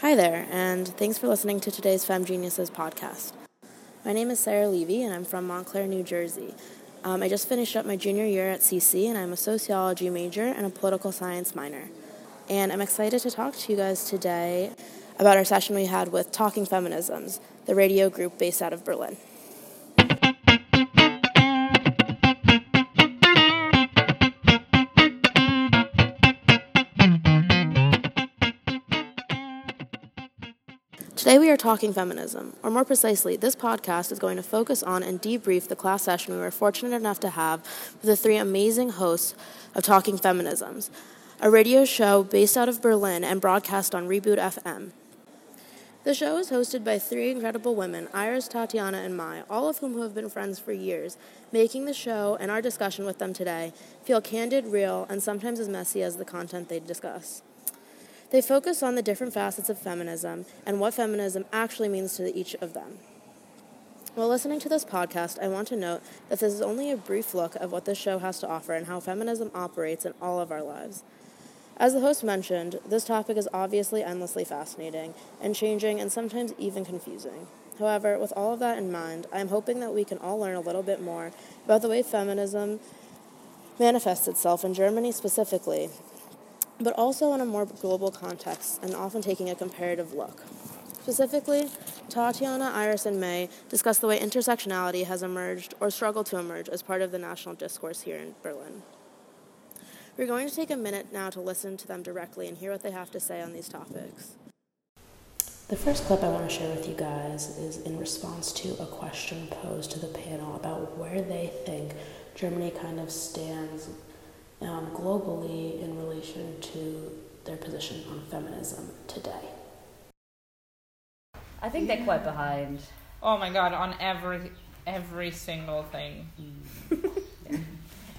Hi there, and thanks for listening to today's Fem Geniuses podcast. My name is Sarah Leve, and I'm from Montclair, New Jersey. Um, I just finished up my junior year at CC, and I'm a sociology major and a political science minor. And I'm excited to talk to you guys today about our session we had with Talking Feminisms, the radio group based out of Berlin. Today we are talking feminism, or more precisely, this podcast is going to focus on and debrief the class session we were fortunate enough to have with the three amazing hosts of Talking Feminisms, a radio show based out of Berlin and broadcast on Reboot FM. The show is hosted by three incredible women, Iris, Tatjana, and Mai, all of whom have been friends for years, making the show and our discussion with them today feel candid, real, and sometimes as messy as the content they discuss. They focus on the different facets of feminism and what feminism actually means to each of them. While listening to this podcast, I want to note that this is only a brief look of what this show has to offer and how feminism operates in all of our lives. As the host mentioned, this topic is obviously endlessly fascinating and changing and sometimes even confusing. However, with all of that in mind, I am hoping that we can all learn a little bit more about the way feminism manifests itself in Germany specifically but also in a more global context and often taking a comparative look. Specifically, Tatjana, Iris, and Mai discuss the way intersectionality has emerged or struggled to emerge as part of the national discourse here in Berlin. We're going to take a minute now to listen to them directly and hear what they have to say on these topics. The first clip I want to share with you guys is in response to a question posed to the panel about where they think Germany kind of stands um, globally in relation to their position on feminism today? I think they're quite behind. Oh my god, on every every single thing. yeah.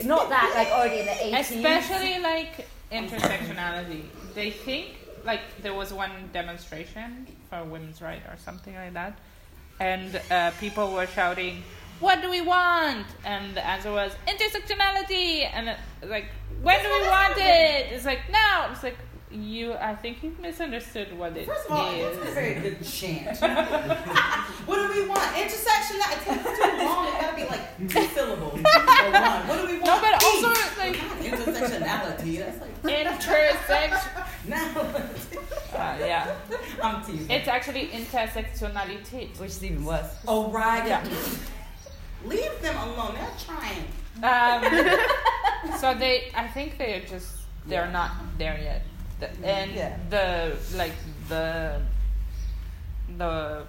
Not that like already in the 80s. Especially like intersectionality. They think like there was one demonstration for women's right or something like that, and uh, people were shouting what do we want? And the answer was intersectionality. And like, when do we want it? It's like now. It's like you. I think you've misunderstood what it First of all, is. it's a very good chant. what do we want? Intersectionality. It takes too long. It gotta be like two syllables or one. What do we want? No, but also it's like intersectionality. That's like intersection. now. Uh, yeah. I'm teasing. It's actually intersectionality, which is even worse. Oh right. Yeah. Leave them alone. They're trying. Um, so they, I think they're just they're yeah. not there yet, the, and yeah. the like the the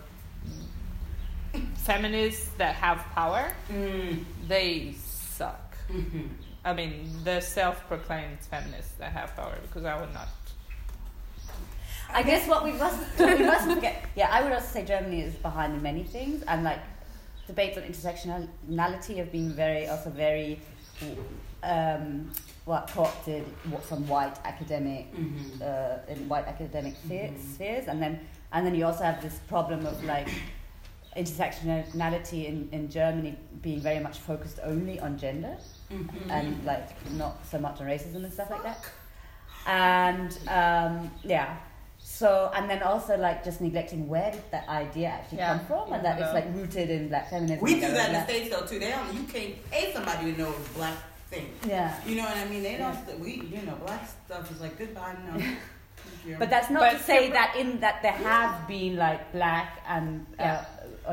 feminists that have power, mm. they suck. Mm-hmm. I mean, the self-proclaimed feminists that have power, because I would not. I guess what we must what we must forget. Yeah, I would also say Germany is behind in many things, and like debates on intersectionality have been very also very um, what co-opted from white academic mm-hmm. uh, in white academic mm-hmm. spheres, and then and then you also have this problem of like intersectionality in, in Germany being very much focused only on gender mm-hmm. and like not so much on racism and stuff like that. And um, yeah, so and then also like just neglecting where did that idea actually yeah. come from, and that it's like rooted in black feminism. We do that in the states though too. They don't. You can't pay somebody to know black thing. Yeah. You know what I mean? They don't. Yeah. We you know black stuff is like goodbye no. but that's not but to say that in that there have been like black and uh,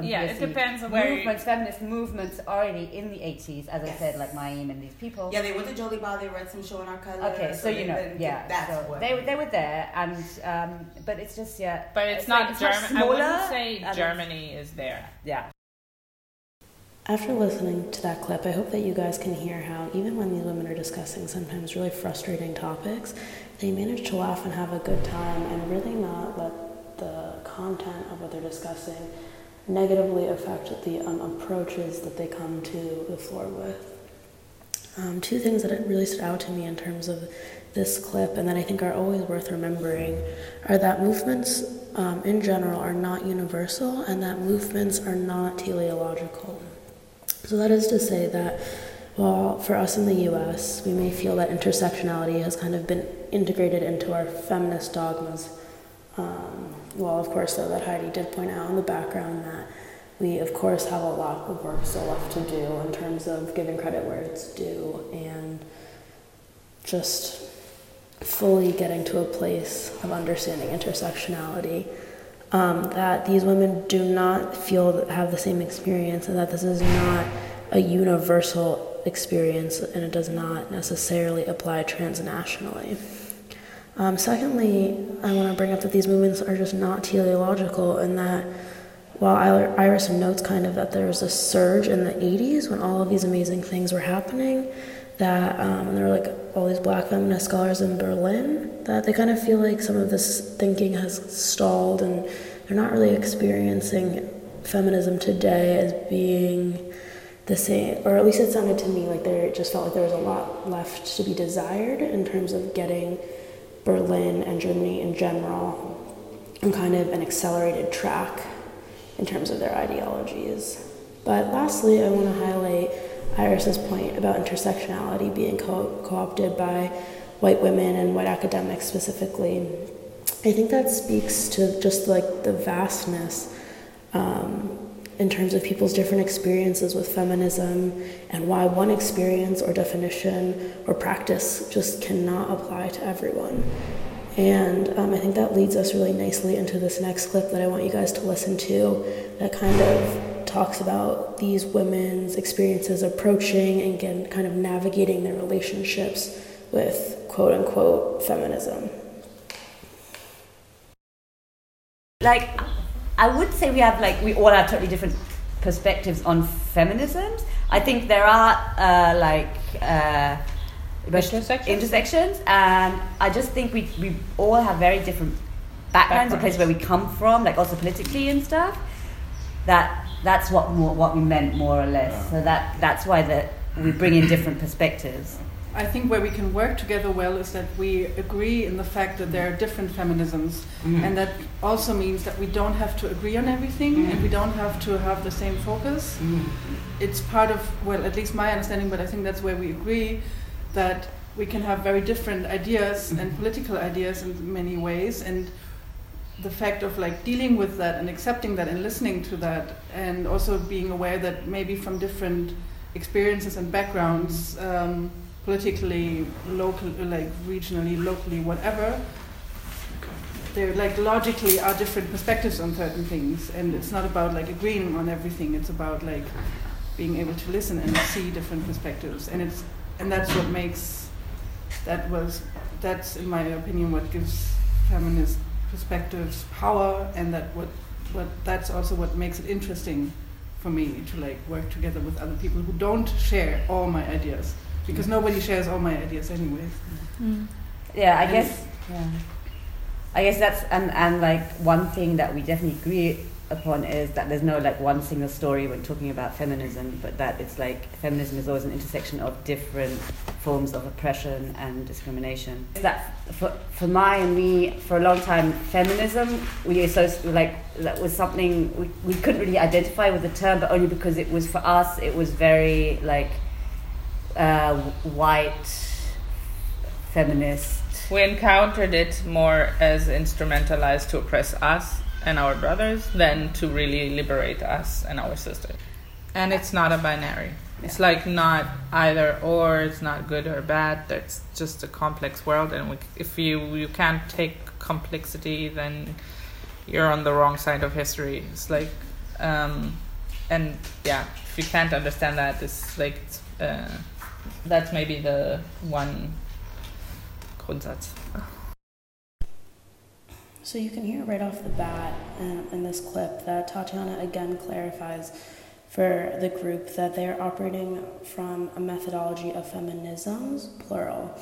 yeah, it depends on where movements, feminist movements already in the 80s, as yes. I said, like May Ayim and these people. Yeah, they went to Jolie Ball, they read some show in our color. Okay, so, so you know, yeah, that's so what they, they were there, and um, but it's just, yeah. But it's, it's not like, Germany. I wouldn't say Germany is there. Yeah. After listening to that clip, I hope that you guys can hear how, even when these women are discussing sometimes really frustrating topics, they manage to laugh and have a good time and really not let the content of what they're discussing negatively affect the um, approaches that they come to the floor with. Um, two things that really stood out to me in terms of this clip and that I think are always worth remembering are that movements um, in general are not universal and that movements are not teleological. So that is to say that while for us in the US, we may feel that intersectionality has kind of been integrated into our feminist dogmas um, well, of course, though, that Heidi did point out in the background that we, of course, have a lot of work still left to do in terms of giving credit where it's due and just fully getting to a place of understanding intersectionality. Um, that these women do not feel have the same experience, and that this is not a universal experience, and it does not necessarily apply transnationally. Um, secondly, I want to bring up that these movements are just not teleological, and that while Iris notes kind of that there was a surge in the 80s when all of these amazing things were happening, that um, there were like all these black feminist scholars in Berlin, that they kind of feel like some of this thinking has stalled and they're not really experiencing feminism today as being the same, or at least it sounded to me like there just felt like there was a lot left to be desired in terms of getting Berlin and Germany in general on kind of an accelerated track in terms of their ideologies. But lastly, I want to highlight Iris's point about intersectionality being co opted by white women and white academics specifically. I think that speaks to just like the vastness um, in terms of people's different experiences with feminism and why one experience or definition or practice just cannot apply to everyone. And um, I think that leads us really nicely into this next clip that I want you guys to listen to that kind of talks about these women's experiences approaching and again, kind of navigating their relationships with quote unquote feminism. Like, I would say we have like we all have totally different perspectives on feminisms. I think there are uh, like uh, intersections. intersections, and I just think we we all have very different backgrounds, the place where we come from, like also politically and stuff. That that's what more, what we meant more or less. So that that's why that we bring in different perspectives. I think where we can work together well is that we agree in the fact that there are different feminisms, Mm. and that also means that we don't have to agree on everything, Mm. and we don't have to have the same focus. It's part of well, at least my understanding, but I think that's where we agree that we can have very different ideas Mm. and political ideas in many ways, and the fact of like dealing with that and accepting that and listening to that, and also being aware that maybe from different experiences and backgrounds, um, politically, local, like regionally, locally, whatever, there like logically are different perspectives on certain things, and it's not about like agreeing on everything. It's about like being able to listen and see different perspectives, and it's and that's what makes that was that's in my opinion what gives feminist perspectives power, and that what what that's also what makes it interesting for me to like work together with other people who don't share all my ideas because nobody shares all my ideas anyways. Mm. Yeah, I And- guess. Yeah. I guess that's and and like one thing that we definitely agree upon is that there's no like one single story when talking about feminism, but that it's like feminism is always an intersection of different forms of oppression and discrimination. That for for my and me for a long time, feminism we associate like that was something we, we couldn't really identify with the term, but only because it was for us it was very like uh, white feminist We encountered it more as instrumentalized to oppress us and our brothers than to really liberate us and our sisters. And it's not a binary. It's like not either or. It's not good or bad. That's just a complex world, and we, if you you can't take complexity, then you're on the wrong side of history. It's like, um, and yeah, if you can't understand that, it's like uh, that's maybe the one Grundsatz. So you can hear right off the bat in, in this clip that Tatjana again clarifies for the group that they are operating from a methodology of feminisms, plural,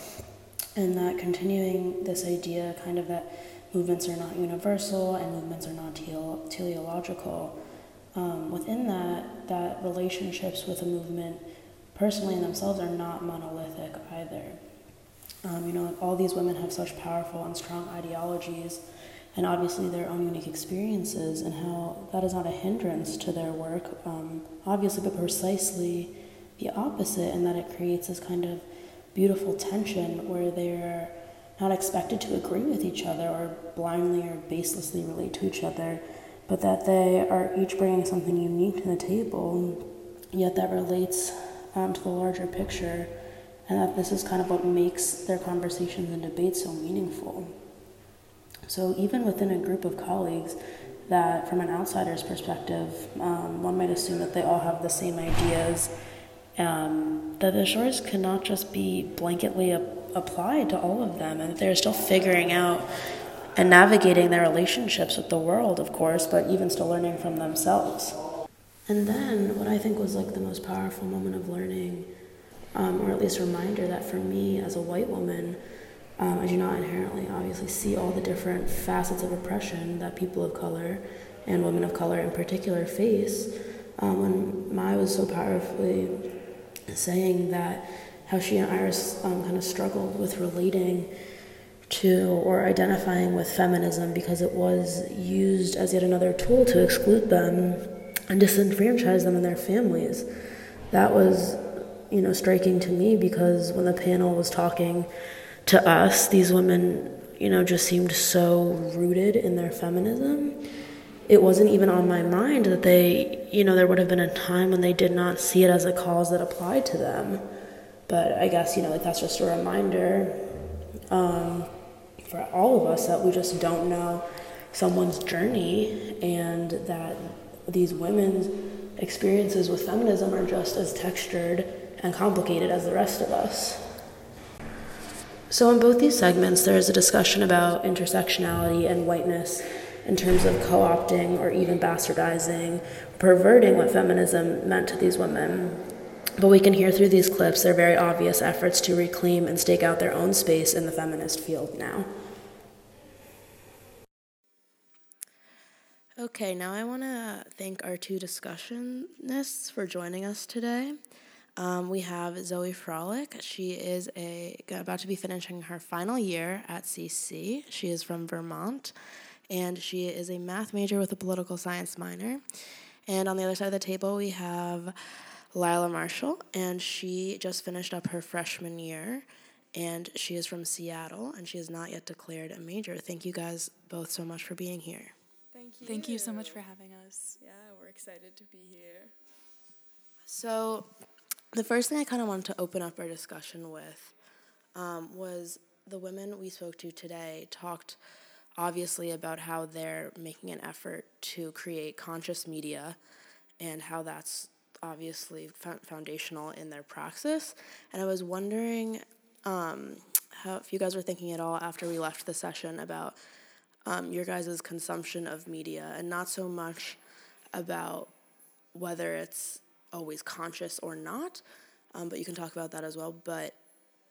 and that continuing this idea kind of that movements are not universal and movements are not tele- teleological. Um, within that, that relationships with a movement personally in themselves are not monolithic either. Um, you know, like all these women have such powerful and strong ideologies and obviously their own unique experiences and how that is not a hindrance to their work, um, obviously, but precisely the opposite, in that it creates this kind of beautiful tension where they're not expected to agree with each other or blindly or baselessly relate to each other, but that they are each bringing something unique to the table, yet that relates um, to the larger picture, and that this is kind of what makes their conversations and debates so meaningful. So, even within a group of colleagues, that from an outsider's perspective, um, one might assume that they all have the same ideas, um, that the shores cannot just be blanketly applied to all of them, and that they're still figuring out and navigating their relationships with the world, of course, but even still learning from themselves. And then, what I think was like the most powerful moment of learning, um, or at least reminder that for me as a white woman, um, I do not inherently, obviously, see all the different facets of oppression that people of color and women of color in particular face. Um, when Mai was so powerfully saying that how she and Iris um, kind of struggled with relating to or identifying with feminism because it was used as yet another tool to exclude them and disenfranchise them and their families. That was, you know, striking to me because when the panel was talking to us, these women, you know, just seemed so rooted in their feminism. It wasn't even on my mind that they, you know, there would have been a time when they did not see it as a cause that applied to them. But I guess, you know, like that's just a reminder um, for all of us that we just don't know someone's journey and that these women's experiences with feminism are just as textured and complicated as the rest of us. So, in both these segments, there is a discussion about intersectionality and whiteness in terms of co opting or even bastardizing, perverting what feminism meant to these women. But we can hear through these clips their very obvious efforts to reclaim and stake out their own space in the feminist field now. Okay, now I want to thank our two discussionists for joining us today. Um, we have Zoe Frolik. She is a about to be finishing her final year at CC. She is from Vermont, and she is a math major with a political science minor. And on the other side of the table, we have Laila Marshall, and she just finished up her freshman year, and she is from Seattle, and she has not yet declared a major. Thank you guys both so much for being here. Thank you. Thank you so much for having us. Yeah, we're excited to be here. So, the first thing I kind of wanted to open up our discussion with um, was the women we spoke to today talked obviously about how they're making an effort to create conscious media and how that's obviously foundational in their praxis. And I was wondering um, how if you guys were thinking at all after we left the session about um, your guys' consumption of media and not so much about whether it's always conscious or not, um, but you can talk about that as well. But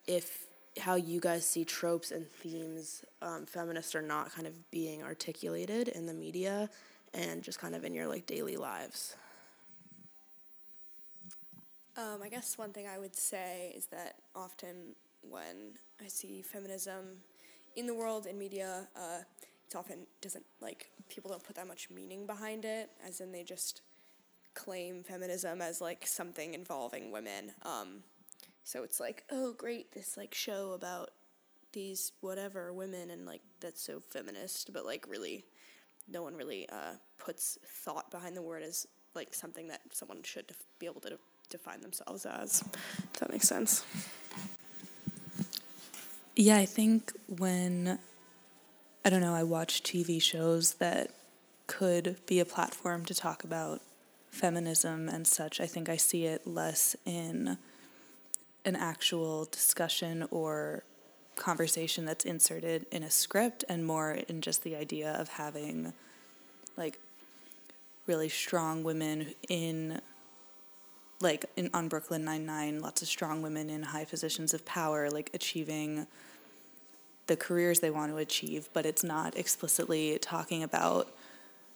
if how you guys see tropes and themes, um, feminist or not, kind of being articulated in the media and just kind of in your like daily lives. Um, I guess one thing I would say is that often when I see feminism in the world in media, uh, it's often doesn't like people don't put that much meaning behind it, as in they just claim feminism as like something involving women. Um, so it's like, oh, great, this like show about these whatever women, and like that's so feminist, but like really, no one really uh, puts thought behind the word as like something that someone should def- be able to de- define themselves as. Does that make sense? Yeah, I think when I don't know, I watch TV shows that could be a platform to talk about feminism and such, I think I see it less in an actual discussion or conversation that's inserted in a script and more in just the idea of having like really strong women in like in on Brooklyn Nine Nine, lots of strong women in high positions of power, like achieving the careers they want to achieve, but it's not explicitly talking about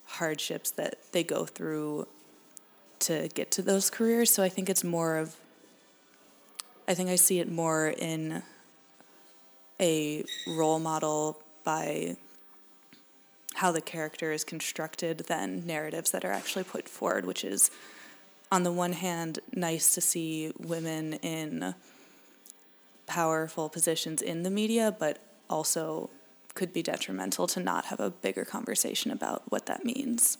hardships that they go through to get to those careers. So I think it's more of, I think I see it more in a role model by how the character is constructed than narratives that are actually put forward, which is, on the one hand, nice to see women in powerful positions in the media, but also could be detrimental to not have a bigger conversation about what that means.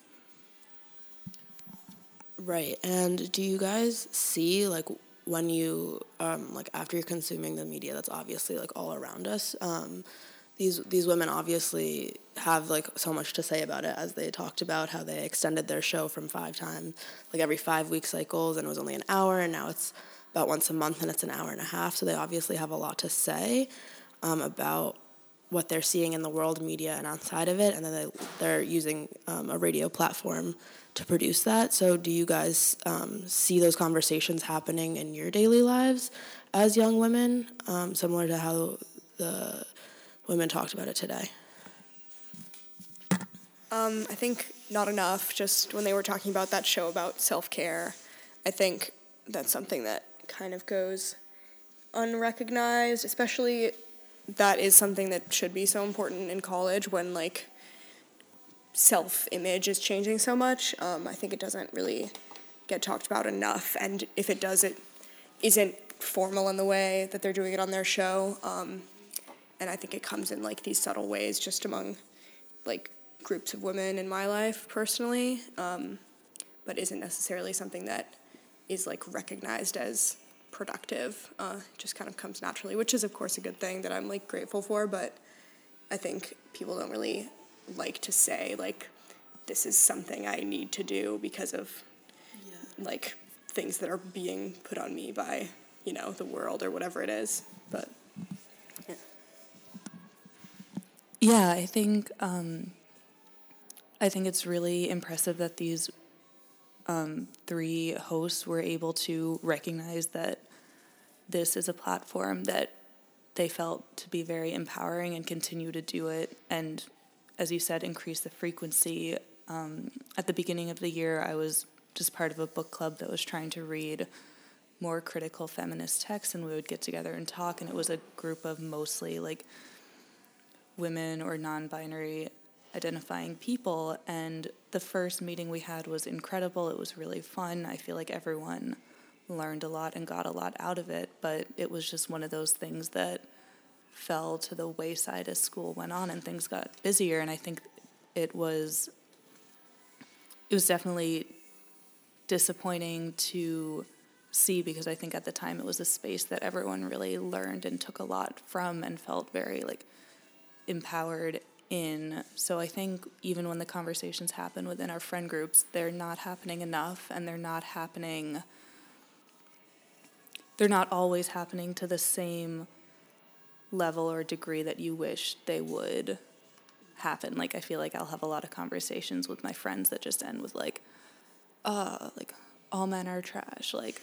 Right. And do you guys see like when you um, like after you're consuming the media that's obviously like all around us, um, these these women obviously have like so much to say about it as they talked about how they extended their show from five times like every five week cycles and it was only an hour and now it's about once a month and it's an hour and a half so they obviously have a lot to say um, about what they're seeing in the world media and outside of it and then they, they're using um, a radio platform to produce that so do you guys um, see those conversations happening in your daily lives as young women um, similar to how the women talked about it today Um, I think not enough. Just when they were talking about that show about self care, I think that's something that kind of goes unrecognized, especially that is something that should be so important in college when like self image is changing so much. Um, I think it doesn't really get talked about enough, and if it does, it isn't formal in the way that they're doing it on their show. Um, and I think it comes in like these subtle ways, just among like groups of women in my life personally, um, but isn't necessarily something that is like recognized as productive. Uh, just kind of comes naturally, which is of course a good thing that I'm like grateful for. But I think people don't really like to say like this is something I need to do because of like things that are being put on me by you know the world or whatever it is. But yeah. Yeah, I think um, I think it's really impressive that these um, three hosts were able to recognize that this is a platform that they felt to be very empowering and continue to do it. And as you said, increase the frequency. Um, at the beginning of the year, I was just part of a book club that was trying to read more critical feminist texts, and we would get together and talk. And it was a group of mostly like women or non binary identifying people. And the first meeting we had was incredible. It was really fun. I feel like everyone learned a lot and got a lot out of it, but it was just one of those things that fell to the wayside as school went on and things got busier. And I think it was. It was definitely disappointing to see because I think at the time it was a space that everyone really learned and took a lot from and felt very like empowered in. So I think even when the conversations happen within our friend groups, they're not happening enough and they're not happening they're not always happening to the same level or degree that you wish they would happen. Like I feel like I'll have a lot of conversations with my friends that just end with like, uh, like all men are trash. Like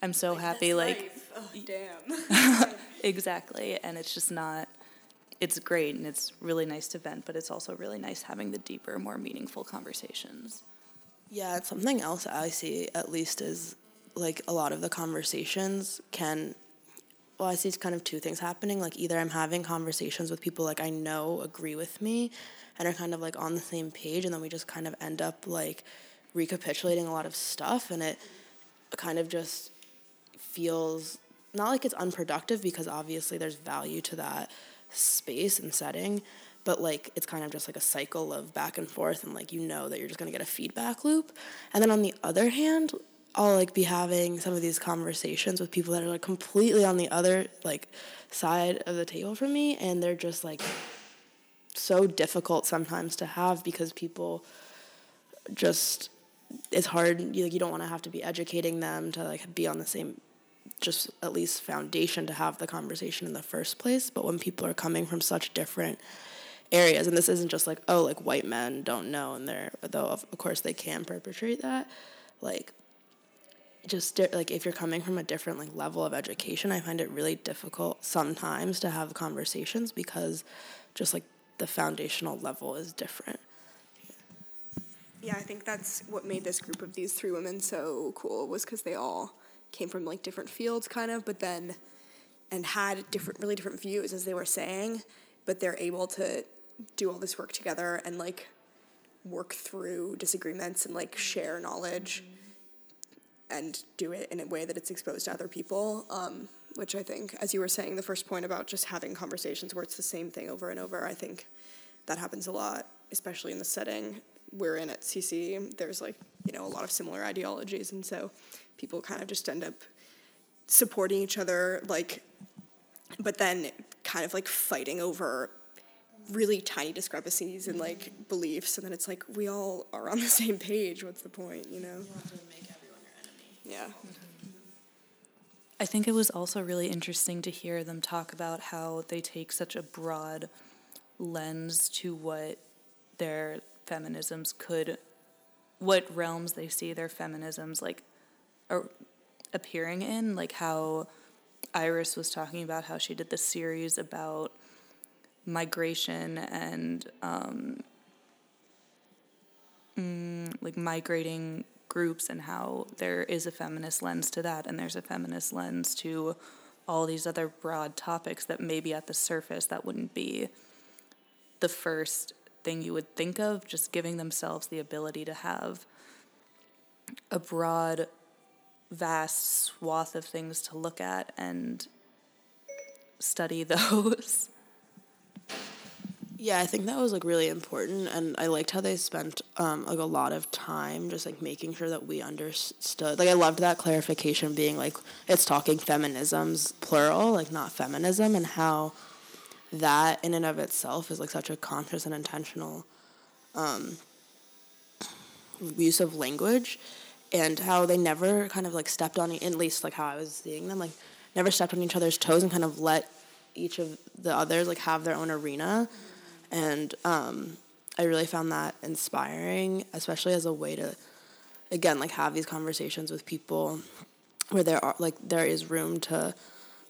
I'm so happy like oh, damn. exactly. And it's just not it's great and it's really nice to vent, but it's also really nice having the deeper, more meaningful conversations. Yeah, it's something else I see at least is like a lot of the conversations can well, I see it's kind of two things happening. Like either I'm having conversations with people like I know agree with me and are kind of like on the same page and then we just kind of end up like recapitulating a lot of stuff and it kind of just feels not like it's unproductive because obviously there's value to that space and setting but like it's kind of just like a cycle of back and forth and like you know that you're just going to get a feedback loop. And then on the other hand i'll like be having some of these conversations with people that are like completely on the other like side of the table from me and they're just like so difficult sometimes to have because people just it's hard you, like, you don't want to have to be educating them to like be on the same just at least foundation to have the conversation in the first place. But when people are coming from such different areas and this isn't just like oh like white men don't know and they're though of, course they can perpetrate that like just like if you're coming from a different like level of education i find it really difficult sometimes to have conversations because just like the foundational level is different. Yeah, I think that's what made this group of these three women so cool was because they all came from like different fields, kind of, but then and had different, really different views as they were saying, but they're able to do all this work together and like work through disagreements and like share knowledge and do it in a way that it's exposed to other people, um, which I think, as you were saying, the first point about just having conversations where it's the same thing over and over, I think that happens a lot, especially in the setting we're in at CC. There's like, you know, a lot of similar ideologies, and so people kind of just end up supporting each other, like, but then kind of like fighting over really tiny discrepancies and like beliefs, and then it's like we all are on the same page. What's the point, you know? Yeah. Mm-hmm. I think it was also really interesting to hear them talk about how they take such a broad lens to what their feminisms could, what realms they see their feminisms like are appearing in, like how Iris was talking about how she did the series about migration and um, mm, like migrating groups and how there is a feminist lens to that and there's a feminist lens to all these other broad topics that maybe at the surface that wouldn't be the first thing you would think of just giving themselves the ability to have a broad vast swath of things to look at and study those Yeah, I think that was like really important, and I liked how they spent um, like a lot of time just like making sure that we understood. Like, I loved that clarification being like it's talking feminisms plural, like not feminism, and how that in and of itself is like such a conscious and intentional um, use of language, and how they never kind of like stepped on at least like how I was seeing them like never stepped on each other's toes and kind of let each of the others like have their own arena. And um, I really found that inspiring, especially as a way to, again, like have these conversations with people where there are like there is room to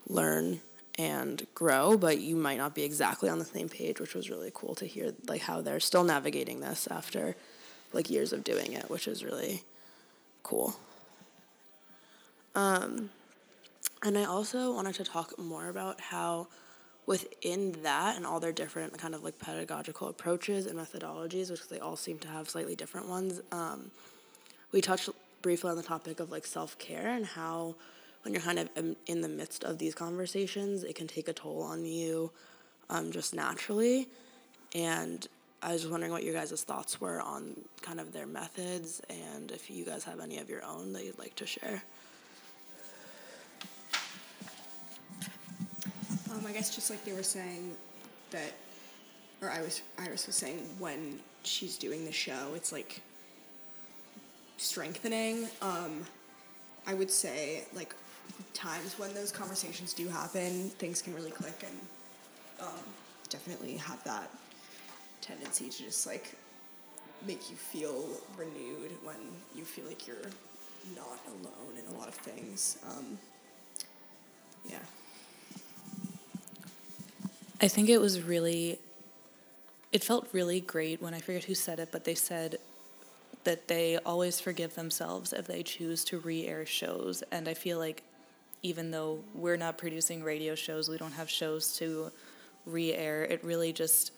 learn and grow, but you might not be exactly on the same page, which was really cool to hear like how they're still navigating this after like years of doing it, which is really cool. Um, and I also wanted to talk more about how within that and all their different kind of like pedagogical approaches and methodologies, which they all seem to have slightly different ones, um, we touched briefly on the topic of like self care and how when you're kind of in- the midst of these conversations, it can take a toll on you um, just naturally. And I was wondering what your guys' thoughts were on kind of their methods and if you guys have any of your own that you'd like to share. Um, I guess just like they were saying that, or I was Iris was saying when she's doing the show, it's like strengthening. Um, I would say like times when those conversations do happen, things can really click and um, definitely have that tendency to just like make you feel renewed when you feel like you're not alone in a lot of things. Um, yeah. I think it was really, it felt really great when I forget who said it, but they said that they always forgive themselves if they choose to re air shows. And I feel like even though we're not producing radio shows, we don't have shows to re air, it really just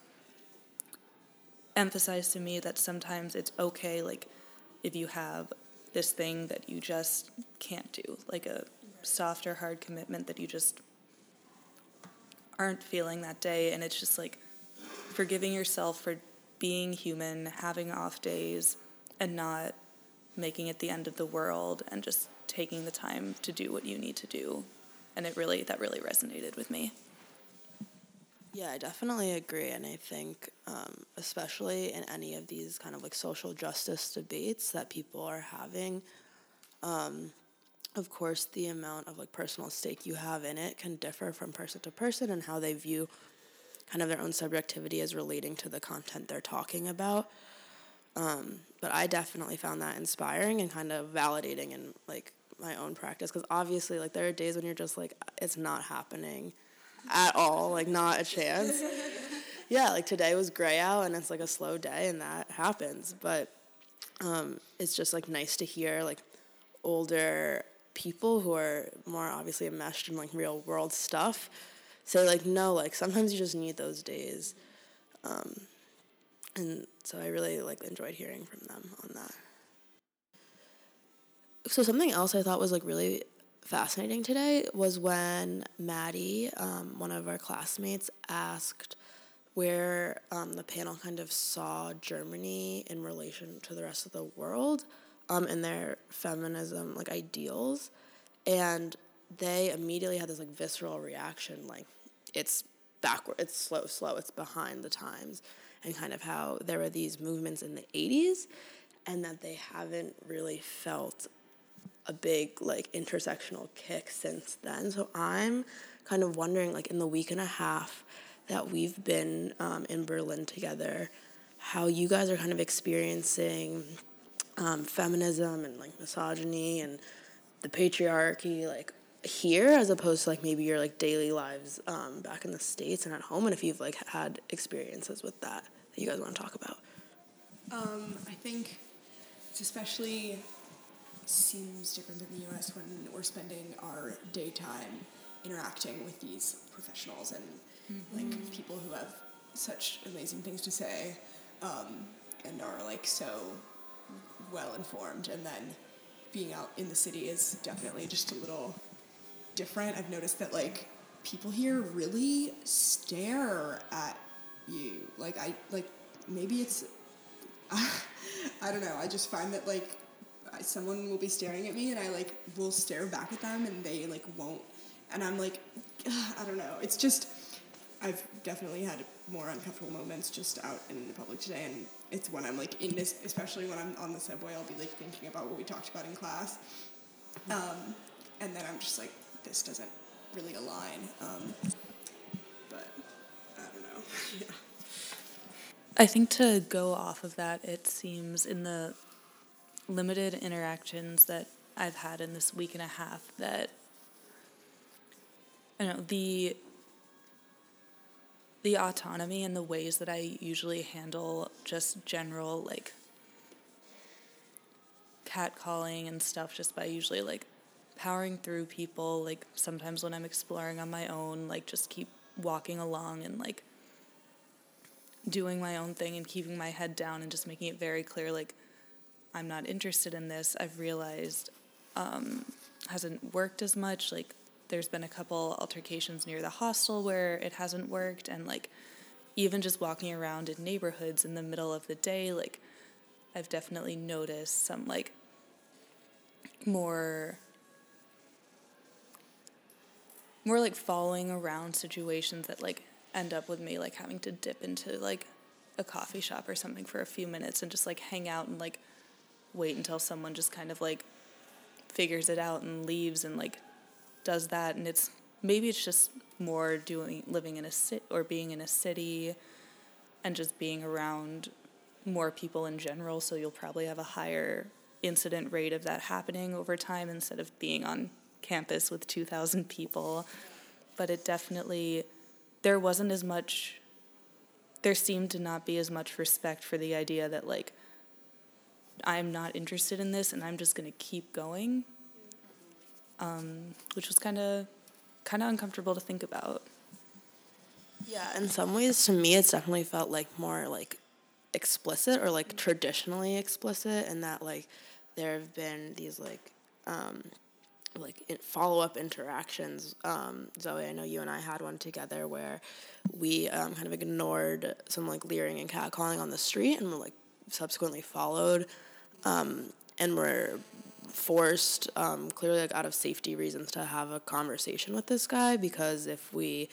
emphasized to me that sometimes it's okay, like if you have this thing that you just can't do, like a soft or hard commitment that you just aren't feeling that day. And it's just like forgiving yourself for being human having off days and not making it the end of the world and just taking the time to do what you need to do and it really that really resonated with me Yeah, I definitely agree. And I think, um, especially in any of these kind of like social justice debates that people are having, um, of course, the amount of like personal stake you have in it can differ from person to person and how they view kind of their own subjectivity as relating to the content they're talking about. Um, but I definitely found that inspiring and kind of validating and like my own practice because obviously, like, there are days when you're just like, it's not happening at all, like, not a chance. yeah, like today was gray out and it's like a slow day and that happens. But um, it's just like nice to hear like older people who are more obviously enmeshed in like real world stuff say like no like sometimes you just need those days um, and so i really like enjoyed hearing from them on that so something else i thought was like really fascinating today was when Maddie, um, one of our classmates, asked where um, the panel kind of saw Germany in relation to the rest of the world um, and their feminism like ideals, and they immediately had this like visceral reaction, like it's backward, it's slow, slow, it's behind the times, and kind of how there were these movements in the '80s, and that they haven't really felt a big like intersectional kick since then. So I'm kind of wondering, like in the week and a half that we've been um, in Berlin together, how you guys are kind of experiencing um, feminism and like misogyny and the patriarchy, like here as opposed to like maybe your like daily lives um, back in the states and at home, and if you've like had experiences with that that you guys want to talk about. Um, I think it's especially seems different in the U.S. when we're spending our daytime interacting with these professionals and like people who have such amazing things to say um, and are like so well informed. And then being out in the city is definitely just a little different. I've noticed that like people here really stare at you. Like I like maybe it's I don't know. I just find that like someone will be staring at me and I like will stare back at them and they like won't and I'm like I don't know. It's just I've definitely had more uncomfortable moments just out in the public today and it's when I'm like in this especially when I'm on the subway I'll be like thinking about what we talked about in class. Um, and then I'm just like this doesn't really align. Um, but I don't know. yeah. I think to go off of that, it seems in the limited interactions that I've had in this week and a half that I know the the autonomy and the ways that I usually handle just general like catcalling and stuff just by usually like powering through people like sometimes when I'm exploring on my own like just keep walking along and like doing my own thing and keeping my head down and just making it very clear like I'm not interested in this. I've realized um, hasn't worked as much. Like there's been a couple altercations near the hostel where it hasn't worked, and like even just walking around in neighborhoods in the middle of the day, like I've definitely noticed some like more more like following around situations that like end up with me like having to dip into like a coffee shop or something for a few minutes and just like hang out and like wait until someone just kind of like figures it out and leaves and like does that and it's maybe it's just more doing living in a city or being in a city and just being around more people in general so you'll probably have a higher incident rate of that happening over time instead of being on campus with 2000 people. But it definitely there wasn't as much there seemed to not be as much respect for the idea that like I'm not interested in this and I'm just going to keep going um, which was kind of kind of uncomfortable to think about Yeah, in some ways, to me, it's definitely felt like more like explicit or like traditionally explicit, in that like there have been these like um, like follow up interactions. Um, Zoe, I know you and I had one together where we um, kind of ignored some like leering and catcalling on the street, and we're like subsequently followed, um, and were forced um, clearly like out of safety reasons to have a conversation with this guy because if we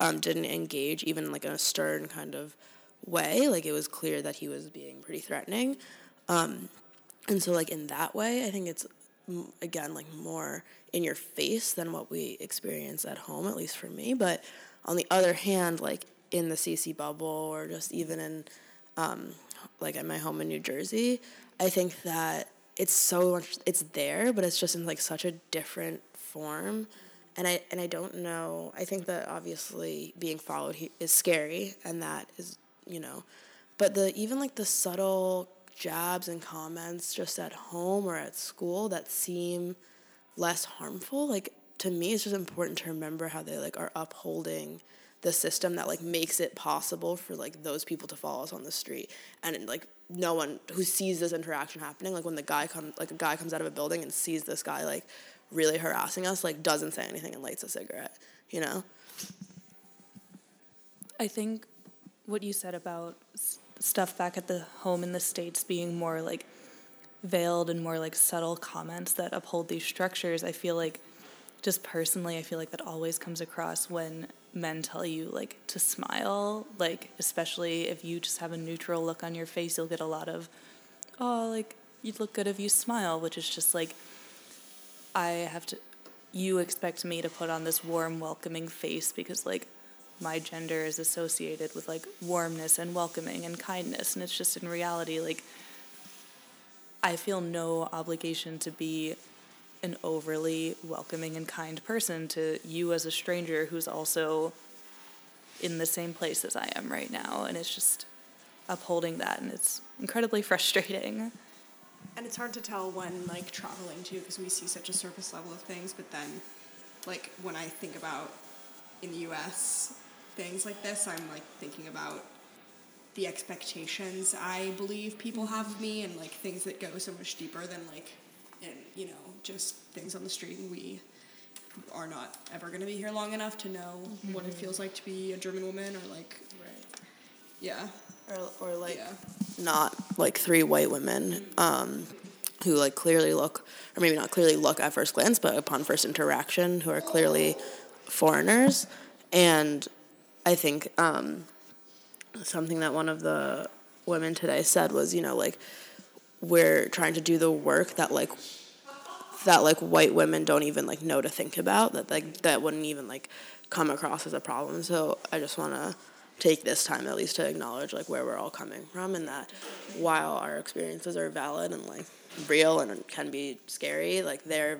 um, didn't engage even like in a stern kind of way like it was clear that he was being pretty threatening. Um, and so like in that way i think it's again like more in your face than what we experience at home at least for me. But on the other hand like in the cc bubble or just even in um, like at my home in new jersey i think that it's so much it's there but it's just in like such a different form. And i and i don't know i think that obviously being followed is scary and that is you know but the even like the subtle jabs and comments just at home or at school that seem less harmful like to me it's just important to remember how they like are upholding the system that like makes it possible for like those people to follow us on the street and like no one who sees this interaction happening like when the guy comes like a guy comes out of a building and sees this guy like really harassing us like doesn't say anything and lights a cigarette, you know? I think what you said about stuff back at the home in the States being more like veiled and more like subtle comments that uphold these structures, I feel like just personally, I feel like that always comes across when men tell you like to smile, like especially if you just have a neutral look on your face, you'll get a lot of, oh, like you'd look good if you smile, which is just like, I have to, you expect me to put on this warm, welcoming face because like my gender is associated with like warmness and welcoming and kindness, and it's just in reality like I feel no obligation to be an overly welcoming and kind person to you as a stranger who's also in the same place as I am right now. And it's just upholding that, and it's incredibly frustrating. And it's hard to tell when like traveling too, because we see such a surface level of things. But then, like when I think about in the U.S. things like this, I'm like thinking about the expectations I believe people have of me, and like things that go so much deeper than like, and you know, just things on the street. And we are not ever going to be here long enough to know what it feels like to be a German woman, or like, yeah, Or, or like yeah. not like three white women um, who like clearly look, or maybe not clearly look at first glance, but upon first interaction, who are clearly foreigners. And I think um, something that one of the women today said was, you know, like we're trying to do the work that like that like white women don't even like know to think about that like that wouldn't even like come across as a problem. So I just want to take this time at least to acknowledge like where we're all coming from and that while our experiences are valid and like real and can be scary, like they're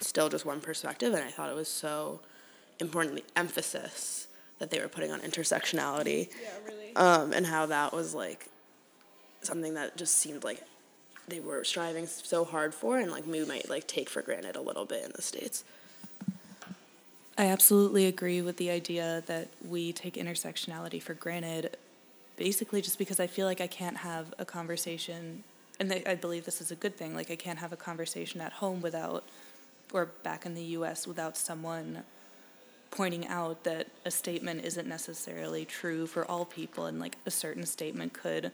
still just one perspective and I thought it was so important the emphasis that they were putting on intersectionality Yeah, really. um, and how that was like something that just seemed like they were striving so hard for and like we might like take for granted a little bit in the states. I absolutely agree with the idea that we take intersectionality for granted, basically just because I feel like I can't have a conversation, and I I believe this is a good thing, like I can't have a conversation at home without, or back in the US, without someone pointing out that a statement isn't necessarily true for all people, and like a certain statement could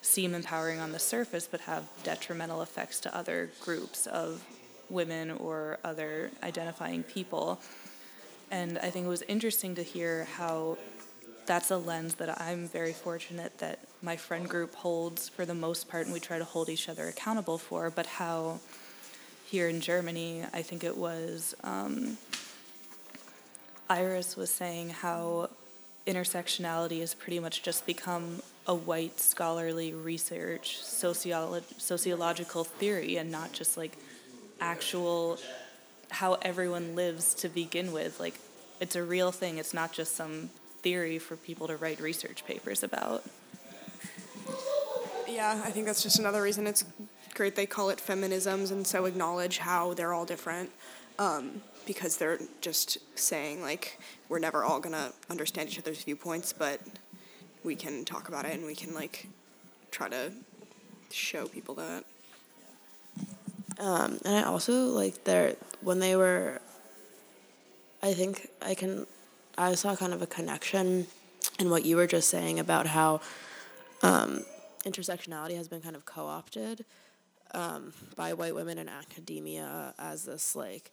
seem empowering on the surface but have detrimental effects to other groups of women or other identifying people. And I think it was interesting to hear how that's a lens that I'm very fortunate that my friend group holds for the most part, and we try to hold each other accountable for. But how here in Germany, I think it was um, Iris was saying how intersectionality has pretty much just become a white scholarly research sociolo- sociological theory and not just like actual how everyone lives to begin with like it's a real thing it's not just some theory for people to write research papers about Yeah, I think that's just another reason it's great they call it feminisms and so acknowledge how they're all different. Um, because they're just saying like we're never all gonna understand each other's viewpoints, but we can talk about it and we can like try to show people that. Um, and I also like their when they were. I think I can. I saw kind of a connection in what you were just saying about how um, intersectionality has been kind of co-opted um, by white women in academia as this like.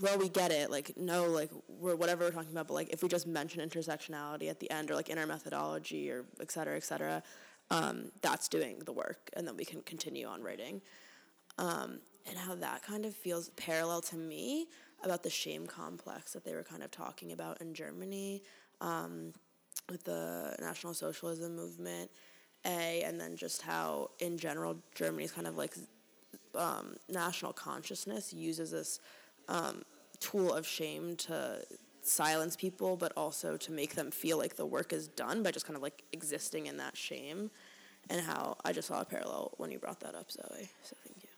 Well, we get it. Like, no, like we're whatever we're talking about, but like if we just mention intersectionality at the end, or like in our methodology, or et cetera, et cetera, um, that's doing the work, and then we can continue on writing um, and how that kind of feels parallel to me about the shame complex that they were kind of talking about in Germany um, with the National Socialism movement, A, and then just how in general Germany's kind of like um, national consciousness uses this um, tool of shame to silence people, but also to make them feel like the work is done by just kind of like existing in that shame. And how I just saw a parallel when you brought that up, Zoe. So thank you.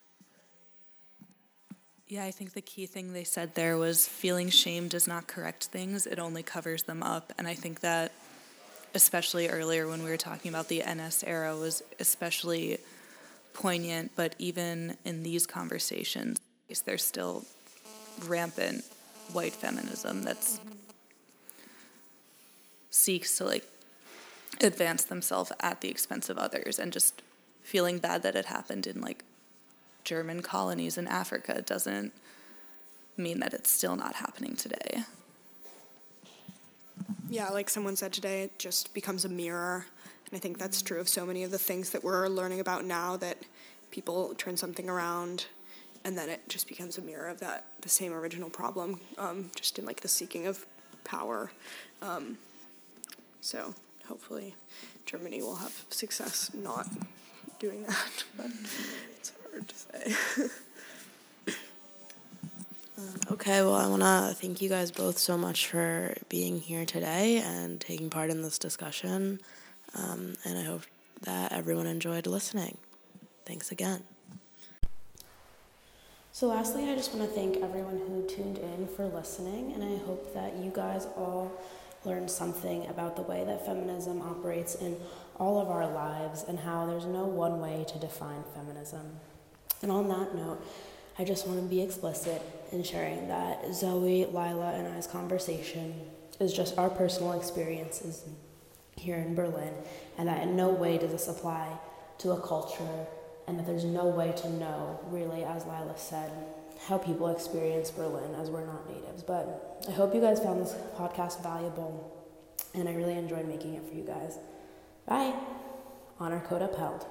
Yeah, I think the key thing they said there was feeling shame does not correct things, it only covers them up. And I think that, especially earlier when we were talking about the NS era, was especially poignant. But even in these conversations, there's still rampant white feminism that's seeks to like advance themselves at the expense of others and just feeling bad that it happened in like German colonies in Africa doesn't mean that it's still not happening today. Yeah, like someone said today, it just becomes a mirror. And I think that's true of so many of the things that we're learning about now that people turn something around and then it just becomes a mirror of that, the same original problem, um, just in like the seeking of power. Um, so hopefully Germany will have success not doing that, but it's hard to say. Okay, well, I want to thank you guys both so much for being here today and taking part in this discussion. Um, and I hope that everyone enjoyed listening. Thanks again. So, lastly, I just want to thank everyone who tuned in for listening, and I hope that you guys all learned something about the way that feminism operates in all of our lives and how there's no one way to define feminism. And on that note, I just want to be explicit in sharing that Zoe, Laila, and I's conversation is just our personal experiences here in Berlin, and that in no way does this apply to a culture, and that there's no way to know, really, as Laila said, how people experience Berlin as we're not natives. But I hope you guys found this podcast valuable, and I really enjoyed making it for you guys. Bye. Honor code upheld.